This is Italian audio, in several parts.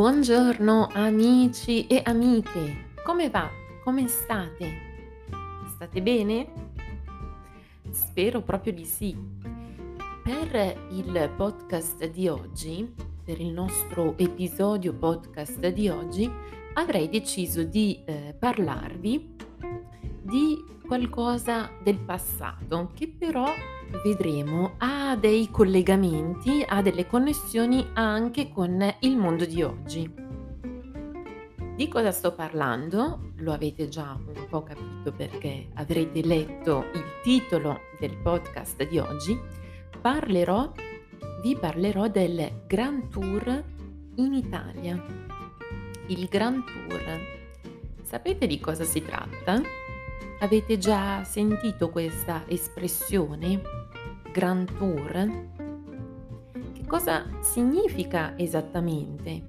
Buongiorno amici e amiche, come va? Come state? State bene? Spero proprio di sì. Per il podcast di oggi, per il nostro episodio podcast di oggi, avrei deciso di eh, parlarvi di qualcosa del passato che però vedremo ha dei collegamenti, ha delle connessioni anche con il mondo di oggi. Di cosa sto parlando? Lo avete già un po' capito perché avrete letto il titolo del podcast di oggi. Parlerò, vi parlerò del Grand Tour in Italia. Il Grand Tour. Sapete di cosa si tratta? Avete già sentito questa espressione? Grand Tour? Che cosa significa esattamente?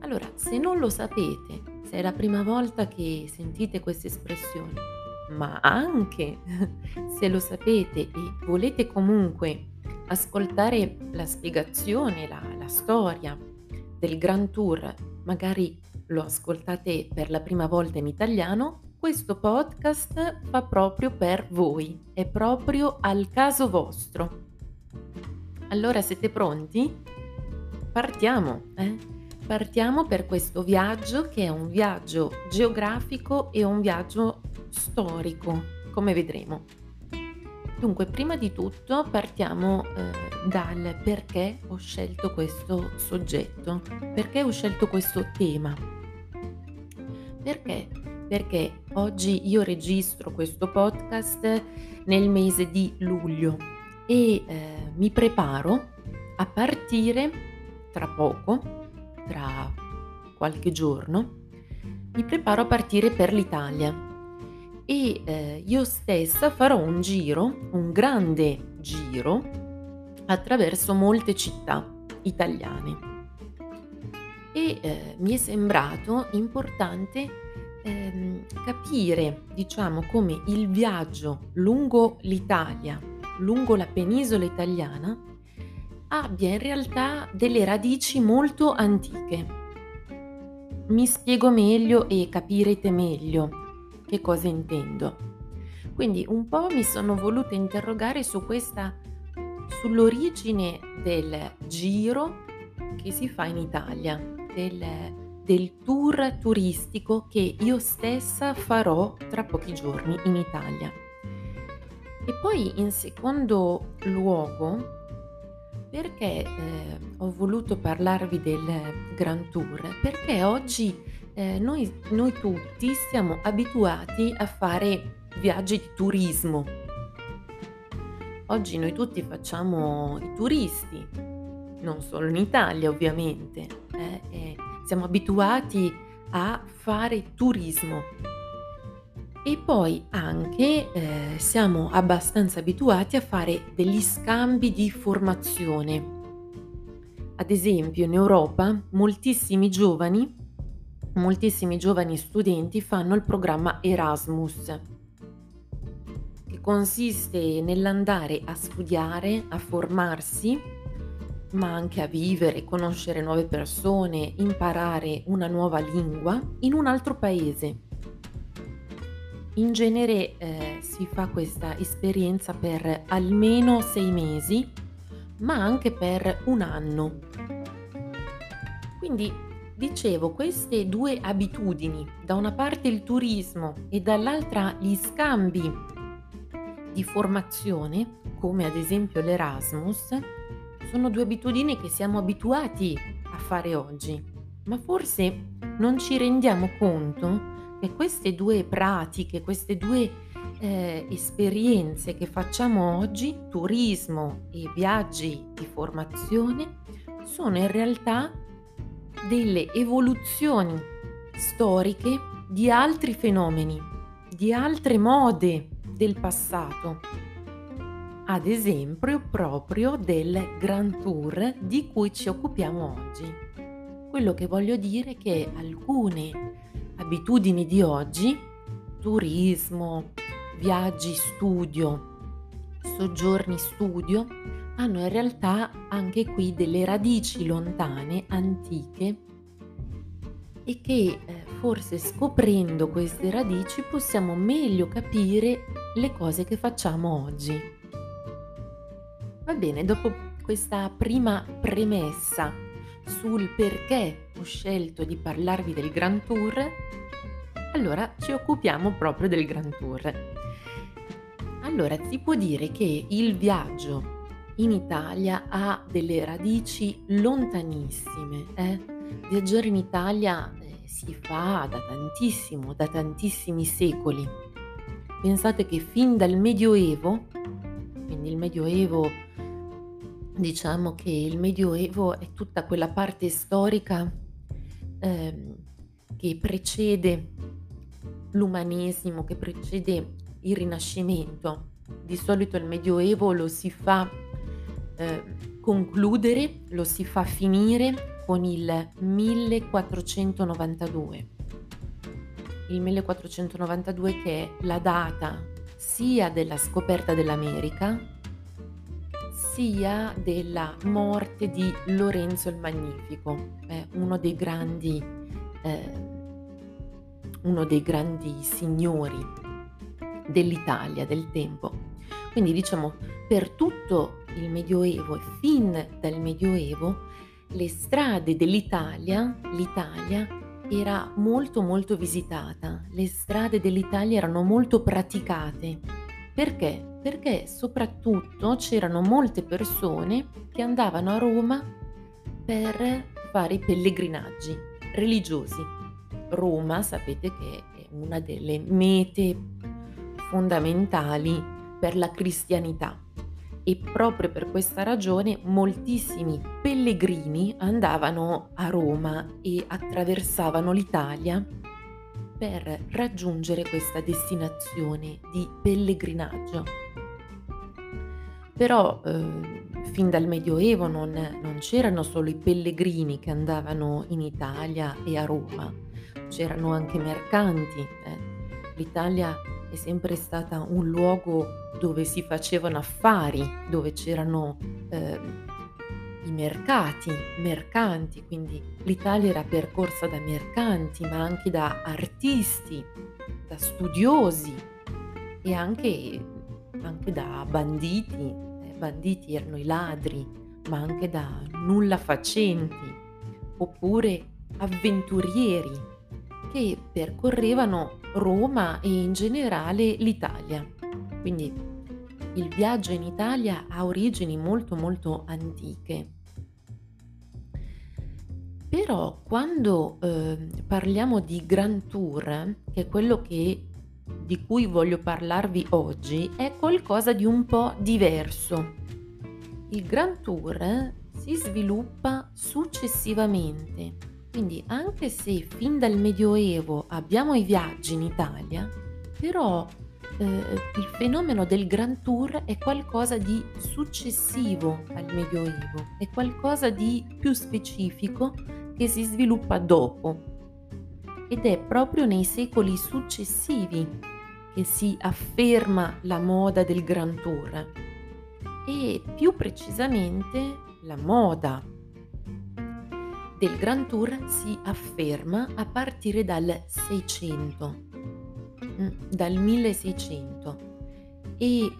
Allora, se non lo sapete, se è la prima volta che sentite questa espressione, ma anche se lo sapete e volete comunque ascoltare la spiegazione, la, la storia del Grand Tour, magari lo ascoltate per la prima volta in italiano, questo podcast fa proprio per voi, è proprio al caso vostro. Allora siete pronti? Partiamo, eh? Partiamo per questo viaggio che è un viaggio geografico e un viaggio storico, come vedremo. Dunque, prima di tutto partiamo eh, dal perché ho scelto questo soggetto, perché ho scelto questo tema. Perché perché oggi io registro questo podcast nel mese di luglio e eh, mi preparo a partire tra poco, tra qualche giorno, mi preparo a partire per l'Italia e eh, io stessa farò un giro, un grande giro attraverso molte città italiane. E eh, mi è sembrato importante ehm, capire, diciamo, come il viaggio lungo l'Italia, lungo la penisola italiana, abbia in realtà delle radici molto antiche. Mi spiego meglio e capirete meglio che cosa intendo. Quindi un po' mi sono voluta interrogare su questa sull'origine del giro che si fa in Italia, del del tour turistico che io stessa farò tra pochi giorni in Italia. E poi in secondo luogo, perché eh, ho voluto parlarvi del Grand Tour? Perché oggi eh, noi, noi tutti siamo abituati a fare viaggi di turismo. Oggi noi tutti facciamo i turisti, non solo in Italia ovviamente. Eh, siamo abituati a fare turismo e poi anche eh, siamo abbastanza abituati a fare degli scambi di formazione. Ad esempio in Europa moltissimi giovani, moltissimi giovani studenti fanno il programma Erasmus, che consiste nell'andare a studiare, a formarsi ma anche a vivere, conoscere nuove persone, imparare una nuova lingua in un altro paese. In genere eh, si fa questa esperienza per almeno sei mesi, ma anche per un anno. Quindi dicevo, queste due abitudini, da una parte il turismo e dall'altra gli scambi di formazione, come ad esempio l'Erasmus, sono due abitudini che siamo abituati a fare oggi, ma forse non ci rendiamo conto che queste due pratiche, queste due eh, esperienze che facciamo oggi, turismo e viaggi di formazione, sono in realtà delle evoluzioni storiche di altri fenomeni, di altre mode del passato ad esempio proprio del Grand Tour di cui ci occupiamo oggi. Quello che voglio dire è che alcune abitudini di oggi, turismo, viaggi studio, soggiorni studio, hanno in realtà anche qui delle radici lontane, antiche, e che eh, forse scoprendo queste radici possiamo meglio capire le cose che facciamo oggi. Va bene, dopo questa prima premessa sul perché ho scelto di parlarvi del Grand Tour, allora ci occupiamo proprio del Grand Tour. Allora, si può dire che il viaggio in Italia ha delle radici lontanissime. Eh? Viaggiare in Italia eh, si fa da tantissimo, da tantissimi secoli. Pensate che fin dal Medioevo, quindi il Medioevo, diciamo che il Medioevo è tutta quella parte storica eh, che precede l'umanesimo, che precede il Rinascimento. Di solito il Medioevo lo si fa eh, concludere, lo si fa finire con il 1492. Il 1492 che è la data sia della scoperta dell'America sia della morte di Lorenzo il Magnifico, eh, uno dei grandi eh, uno dei grandi signori dell'Italia del tempo. Quindi diciamo per tutto il Medioevo e fin dal Medioevo le strade dell'Italia, l'Italia era molto molto visitata, le strade dell'Italia erano molto praticate. Perché? Perché soprattutto c'erano molte persone che andavano a Roma per fare i pellegrinaggi religiosi. Roma sapete che è una delle mete fondamentali per la cristianità e proprio per questa ragione moltissimi pellegrini andavano a Roma e attraversavano l'Italia per raggiungere questa destinazione di pellegrinaggio. Però eh, fin dal Medioevo non, non, c'erano solo i pellegrini che andavano in Italia e a Roma, c'erano anche mercanti. Eh. L'Italia è sempre stata un luogo dove si facevano affari, dove c'erano eh, i mercati, mercanti, quindi l'Italia era percorsa da mercanti, ma anche da artisti, da studiosi e anche, anche da banditi. Eh, banditi erano i ladri, ma anche da nulla facenti, oppure avventurieri che percorrevano Roma e in generale l'Italia. Quindi il viaggio in Italia ha origini molto molto antiche. Però quando eh, parliamo di Grand Tour, che è quello che, di cui voglio parlarvi oggi, è qualcosa di un po' diverso. Il Grand Tour si sviluppa successivamente, quindi anche se fin dal Medioevo abbiamo i viaggi in Italia, però eh, il fenomeno del Grand Tour è qualcosa di successivo al Medioevo, è qualcosa di più specifico che si sviluppa dopo. Ed è proprio nei secoli successivi che si afferma la moda del Grand Tour. E più precisamente la moda del Grand Tour si afferma a partire dal 600 Mm, dal 1600 e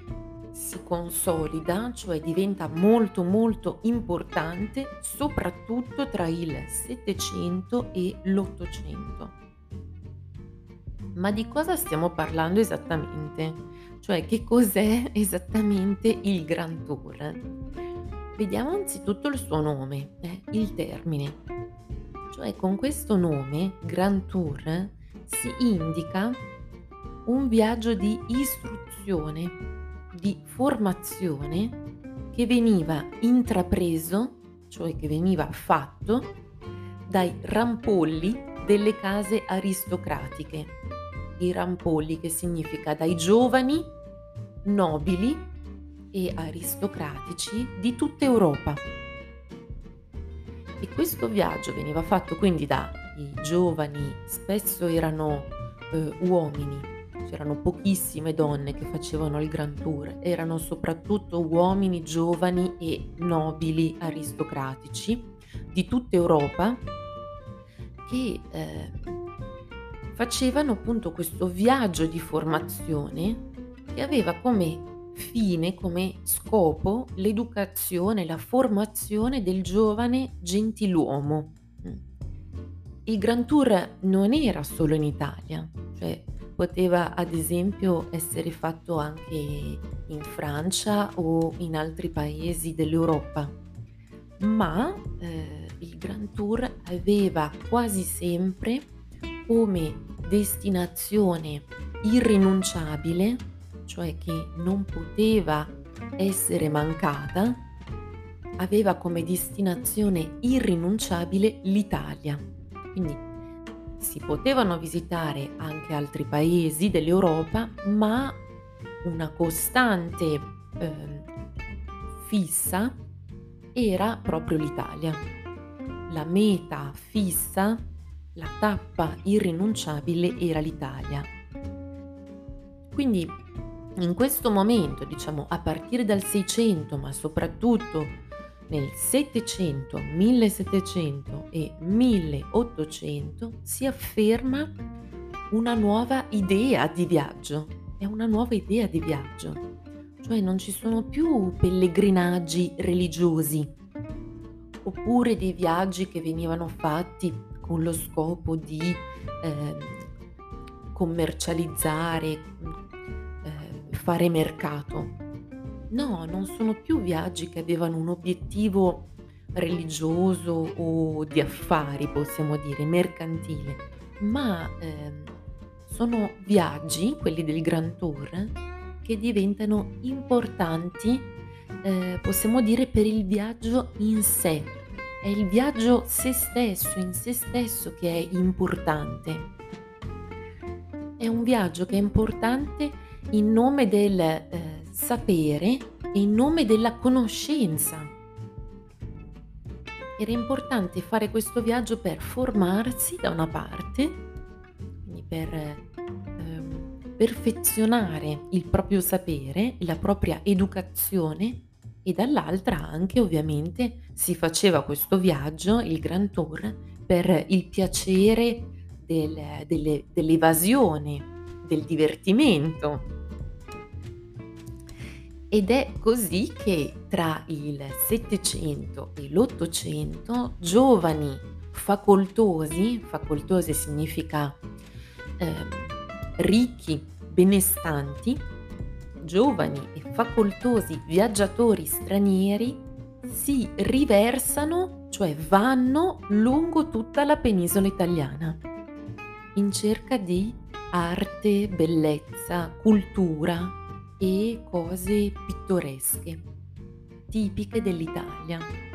si consolida, cioè diventa molto molto importante soprattutto tra il 700 e l'800. Ma di cosa stiamo parlando esattamente? Cioè che cos'è esattamente il Grand Tour? Vediamo anzitutto il suo nome, eh, il termine. Cioè con questo nome, Grand Tour, si indica un viaggio di istruzione, di formazione che veniva intrapreso, cioè che veniva fatto dai rampolli delle case aristocratiche. I rampolli che significa dai giovani nobili e aristocratici di tutta Europa. E questo viaggio veniva fatto quindi dai giovani, spesso erano eh, uomini c'erano pochissime donne che facevano il Grand Tour, erano soprattutto uomini giovani e nobili aristocratici di tutta Europa che eh, facevano appunto questo viaggio di formazione che aveva come fine, come scopo l'educazione, la formazione del giovane gentiluomo. Il Grand Tour non era solo in Italia, cioè poteva ad esempio essere fatto anche in Francia o in altri paesi dell'Europa, ma eh, il Grand Tour aveva quasi sempre come destinazione irrinunciabile, cioè che non poteva essere mancata, aveva come destinazione irrinunciabile l'Italia. Quindi si potevano visitare anche altri paesi dell'Europa, ma una costante eh, fissa era proprio l'Italia. La meta fissa, la tappa irrinunciabile era l'Italia. Quindi in questo momento, diciamo a partire dal 600, ma soprattutto nel 700, 1700 e 1800 si afferma una nuova idea di viaggio. È una nuova idea di viaggio. Cioè non ci sono più pellegrinaggi religiosi oppure dei viaggi che venivano fatti con lo scopo di eh, commercializzare, eh, fare mercato No, non sono più viaggi che avevano un obiettivo religioso o di affari, possiamo dire, mercantile, ma eh, sono viaggi, quelli del Grand Tour, che diventano importanti, eh, possiamo dire, per il viaggio in sé. È il viaggio se stesso, in se stesso, che è importante. È un viaggio che è importante in nome del eh, sapere e in nome della conoscenza. Era importante fare questo viaggio per formarsi da una parte, quindi per ehm, perfezionare il proprio sapere, la propria educazione e dall'altra anche ovviamente si faceva questo viaggio, il Grand Tour, per il piacere del, delle, dell'evasione, del divertimento, ed è così che tra il Settecento e l'Ottocento giovani facoltosi, facoltosi significa eh, ricchi, benestanti, giovani e facoltosi viaggiatori stranieri si riversano, cioè vanno lungo tutta la penisola italiana in cerca di arte, bellezza, cultura, e cose pittoresche, tipiche dell'Italia. È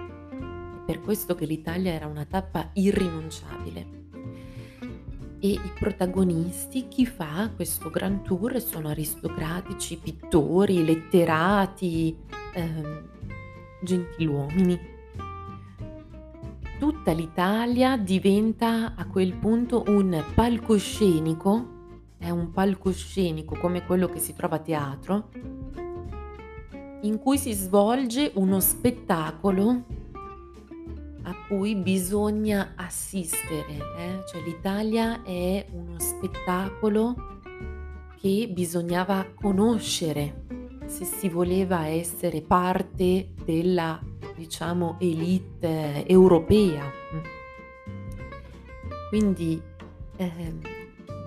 per questo che l'Italia era una tappa irrinunciabile. E i protagonisti, chi fa questo grand tour, sono aristocratici, pittori, letterati, ehm, gentiluomini. Tutta l'Italia diventa a quel punto un palcoscenico è un palcoscenico come quello che si trova a teatro, in cui si svolge uno spettacolo a cui bisogna assistere. Eh? Cioè l'Italia è uno spettacolo che bisognava conoscere se si voleva essere parte della, diciamo, elite europea. Quindi eh,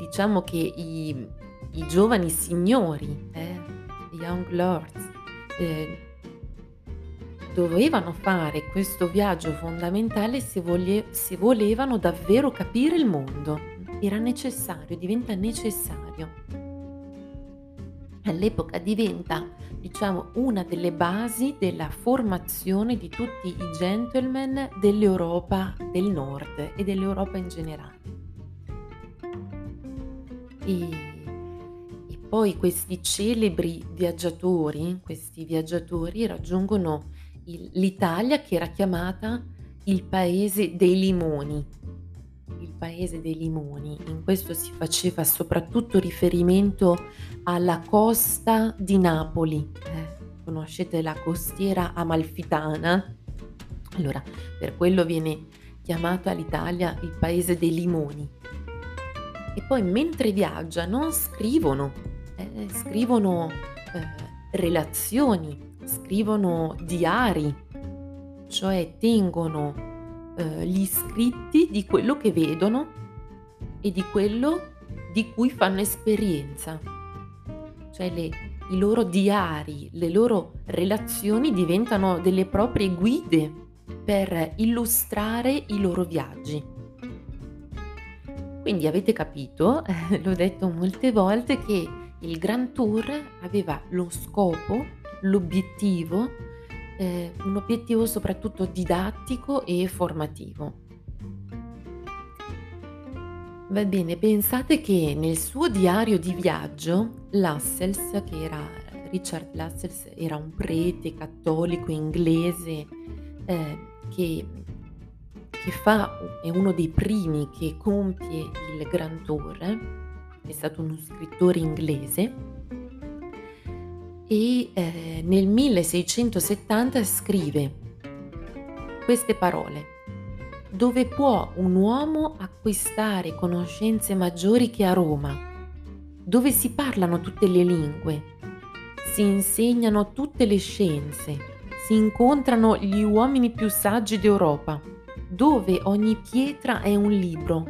diciamo che i, i giovani signori, eh, young lords, eh, dovevano fare questo viaggio fondamentale se, voglie, se volevano davvero capire il mondo. Era necessario, diventa necessario. All'epoca diventa, diciamo, una delle basi della formazione di tutti i gentleman dell'Europa del Nord e dell'Europa in generale. E, e poi questi celebri viaggiatori, questi viaggiatori raggiungono il, l'Italia che era chiamata il paese dei limoni. Il paese dei limoni, in questo si faceva soprattutto riferimento alla costa di Napoli. Eh, conoscete la costiera amalfitana? Allora, per quello viene chiamato all'Italia il paese dei limoni. E poi mentre viaggiano scrivono, eh, scrivono eh, relazioni, scrivono diari, cioè tengono eh, gli scritti di quello che vedono e di quello di cui fanno esperienza. Cioè le, i loro diari, le loro relazioni diventano delle proprie guide per illustrare i loro viaggi. Quindi avete capito, l'ho detto molte volte, che il Grand Tour aveva lo scopo, l'obiettivo, eh, un obiettivo soprattutto didattico e formativo. Va bene, pensate che nel suo diario di viaggio Lassells, che era Richard Lassells, era un prete cattolico inglese eh, che, che, fa, è uno dei primi che compie il Grand Tour, è stato uno scrittore inglese e eh, nel 1670 scrive queste parole. Dove può un uomo acquistare conoscenze maggiori che a Roma, dove si parlano tutte le lingue, si insegnano tutte le scienze, si incontrano gli uomini più saggi d'Europa, dove ogni pietra è un libro,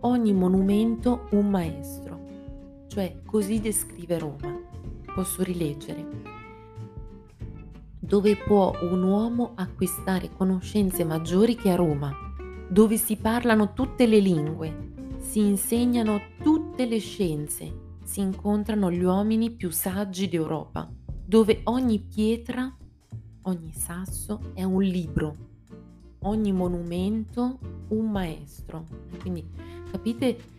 ogni monumento un maestro. Cioè, così descrive Roma. Posso rileggere dove può un uomo acquistare conoscenze maggiori che a Roma, dove si parlano tutte le lingue, si insegnano tutte le scienze, si incontrano gli uomini più saggi d'Europa, dove ogni pietra, ogni sasso è un libro, ogni monumento un maestro. Quindi capite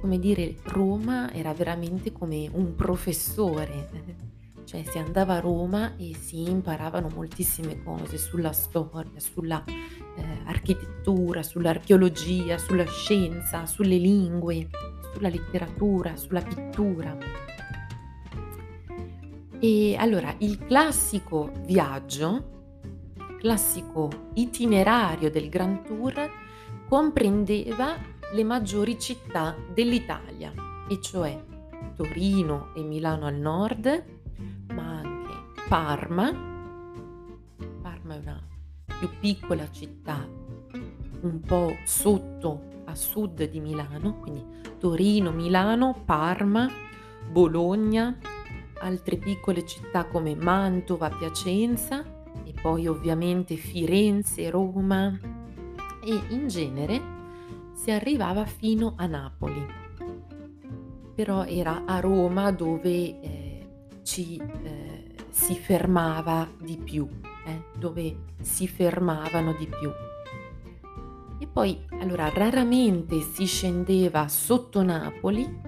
come dire, Roma era veramente come un professore cioè si andava a Roma e si imparavano moltissime cose sulla storia, sulla eh, architettura, sull'archeologia, sulla scienza, sulle lingue, sulla letteratura, sulla pittura. E allora il classico viaggio, classico itinerario del Grand Tour comprendeva le maggiori città dell'Italia, e cioè Torino e Milano al nord, Parma. Parma è una più piccola città, un po' sotto a sud di Milano, quindi Torino, Milano, Parma, Bologna, altre piccole città come Mantova, Piacenza poi ovviamente Firenze, Roma e in genere si arrivava fino a Napoli. Però era a Roma dove eh, ci eh, si fermava di più, eh, dove si fermavano di più. E poi, allora, raramente si scendeva sotto Napoli,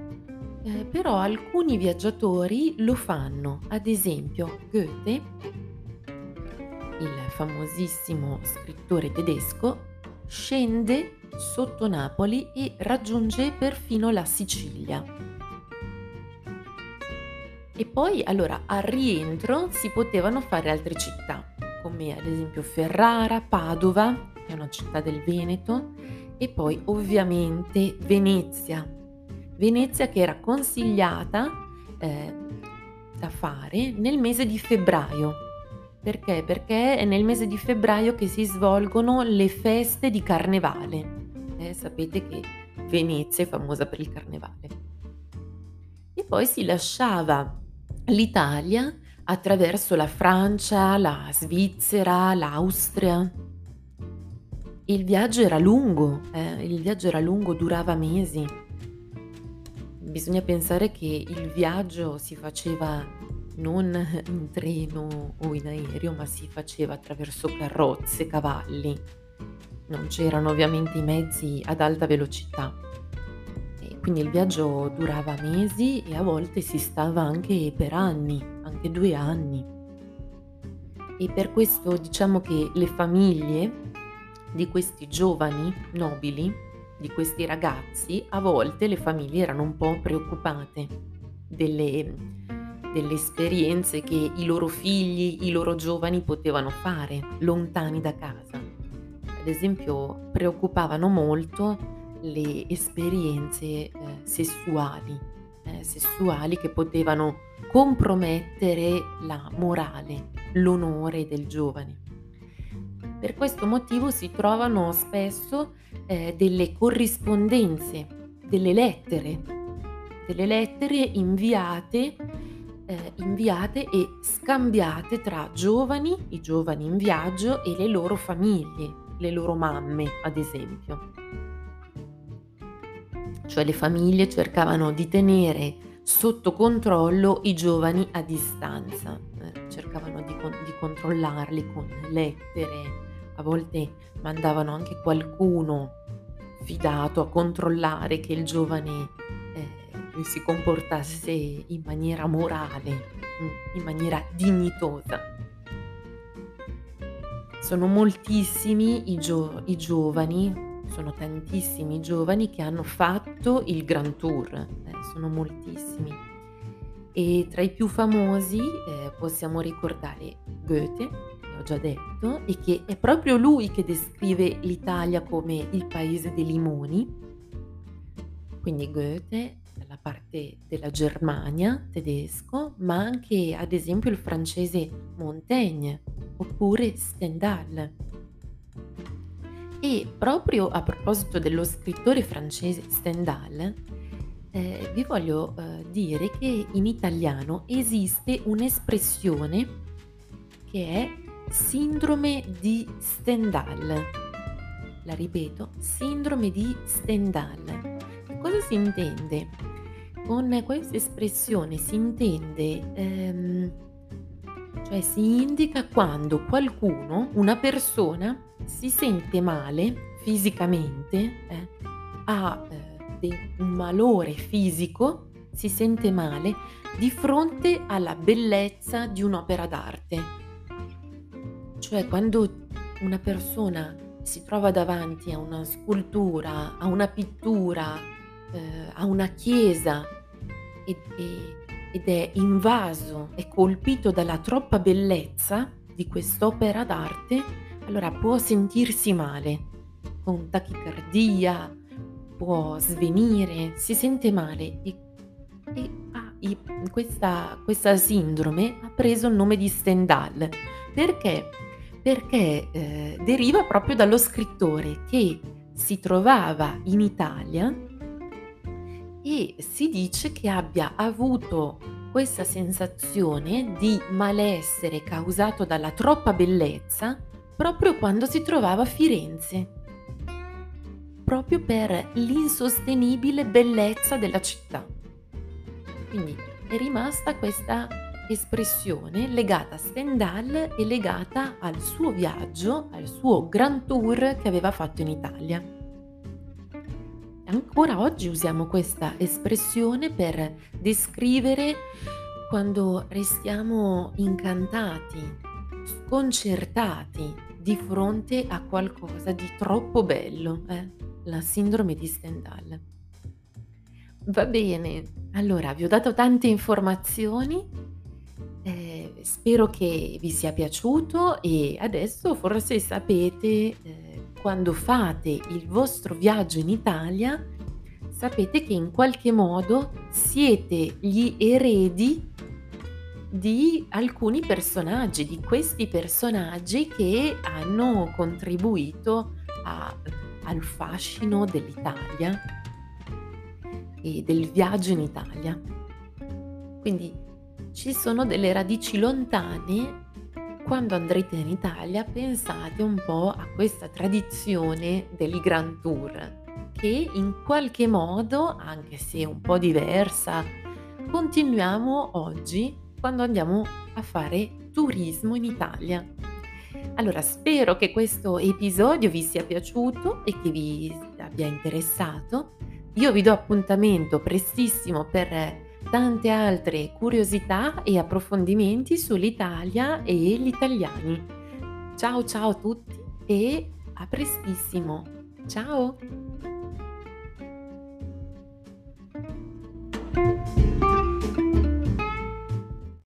eh, però alcuni viaggiatori lo fanno. Ad esempio, Goethe, il famosissimo scrittore tedesco, scende sotto Napoli e raggiunge perfino la Sicilia. E poi allora al rientro si potevano fare altre città, come ad esempio Ferrara, Padova, che è una città del Veneto, e poi ovviamente Venezia. Venezia che era consigliata eh, da fare nel mese di febbraio. Perché? Perché è nel mese di febbraio che si svolgono le feste di carnevale. Eh, sapete che Venezia è famosa per il carnevale. E poi si lasciava l'Italia attraverso la Francia, la Svizzera, l'Austria. Il viaggio era lungo, eh, il viaggio era lungo, durava mesi. Bisogna pensare che il viaggio si faceva non in treno o in aereo, ma si faceva attraverso carrozze, cavalli. Non c'erano ovviamente i mezzi ad alta velocità. Quindi il viaggio durava mesi e a volte si stava anche per anni, anche due anni. E per questo diciamo che le famiglie di questi giovani nobili, di questi ragazzi, a volte le famiglie erano un po' preoccupate delle, delle esperienze che i loro figli, i loro giovani potevano fare lontani da casa ad esempio preoccupavano molto le esperienze eh, sessuali, eh, sessuali che potevano compromettere la morale, l'onore del giovane. Per questo motivo si trovano spesso eh, delle corrispondenze, delle lettere, delle lettere inviate, eh, inviate e scambiate tra giovani, i giovani in viaggio e le loro famiglie, le loro mamme ad esempio. Cioè le famiglie cercavano di tenere sotto controllo i giovani a distanza, eh, cercavano di, con- di controllarli con lettere, a volte mandavano anche qualcuno fidato a controllare che il giovane eh, si comportasse in maniera morale, mm, in maniera dignitosa. Sono moltissimi i, gio- i giovani sono tantissimi giovani che hanno fatto il Grand Tour, eh, sono moltissimi. E tra i più famosi eh, possiamo ricordare Goethe, che ho già detto, e che è proprio lui che descrive l'Italia come il paese dei limoni. Quindi Goethe dalla parte della Germania, tedesco, ma anche ad esempio il francese Montaigne oppure Stendhal. E proprio a proposito dello scrittore francese Stendhal, eh, vi voglio eh, dire che in italiano esiste un'espressione che è sindrome di Stendhal. La ripeto, sindrome di Stendhal. Cosa si intende? Con questa espressione si intende, ehm, cioè si indica quando qualcuno, una persona, si sente male fisicamente, eh, ha eh, un malore fisico, si sente male di fronte alla bellezza di un'opera d'arte. Cioè quando una persona si trova davanti a una scultura, a una pittura, eh, a una chiesa ed, ed è invaso, è colpito dalla troppa bellezza di quest'opera d'arte, allora può sentirsi male, con tachicardia, può svenire, si sente male e, e ah, i, questa, questa, sindrome ha preso il nome di Stendhal. Perché? Perché eh, deriva proprio dallo scrittore che si trovava in Italia e si dice che abbia avuto questa sensazione di malessere causato dalla troppa bellezza proprio quando si trovava a Firenze, proprio per l'insostenibile bellezza della città. Quindi è rimasta questa espressione legata a Stendhal e legata al suo viaggio, al suo grand tour che aveva fatto in Italia. Ancora oggi usiamo questa espressione per descrivere quando restiamo incantati, sconcertati di fronte a qualcosa di troppo bello, eh? la sindrome di Stendhal. Va bene, allora vi ho dato tante informazioni, eh, spero che vi sia piaciuto e adesso forse sapete eh, quando fate il vostro viaggio in Italia, sapete che in qualche modo siete gli eredi di alcuni personaggi, di questi personaggi che hanno contribuito a, al fascino dell'Italia e del viaggio in Italia. Quindi ci sono delle radici lontane. Quando andrete in Italia pensate un po' a questa tradizione del Grand Tour che in qualche modo, anche se un po' diversa, continuiamo oggi quando andiamo a fare turismo in Italia. Allora, spero che questo episodio vi sia piaciuto e che vi abbia interessato. Io vi do appuntamento prestissimo per tante altre curiosità e approfondimenti sull'Italia e gli italiani. Ciao ciao a tutti e a prestissimo. Ciao!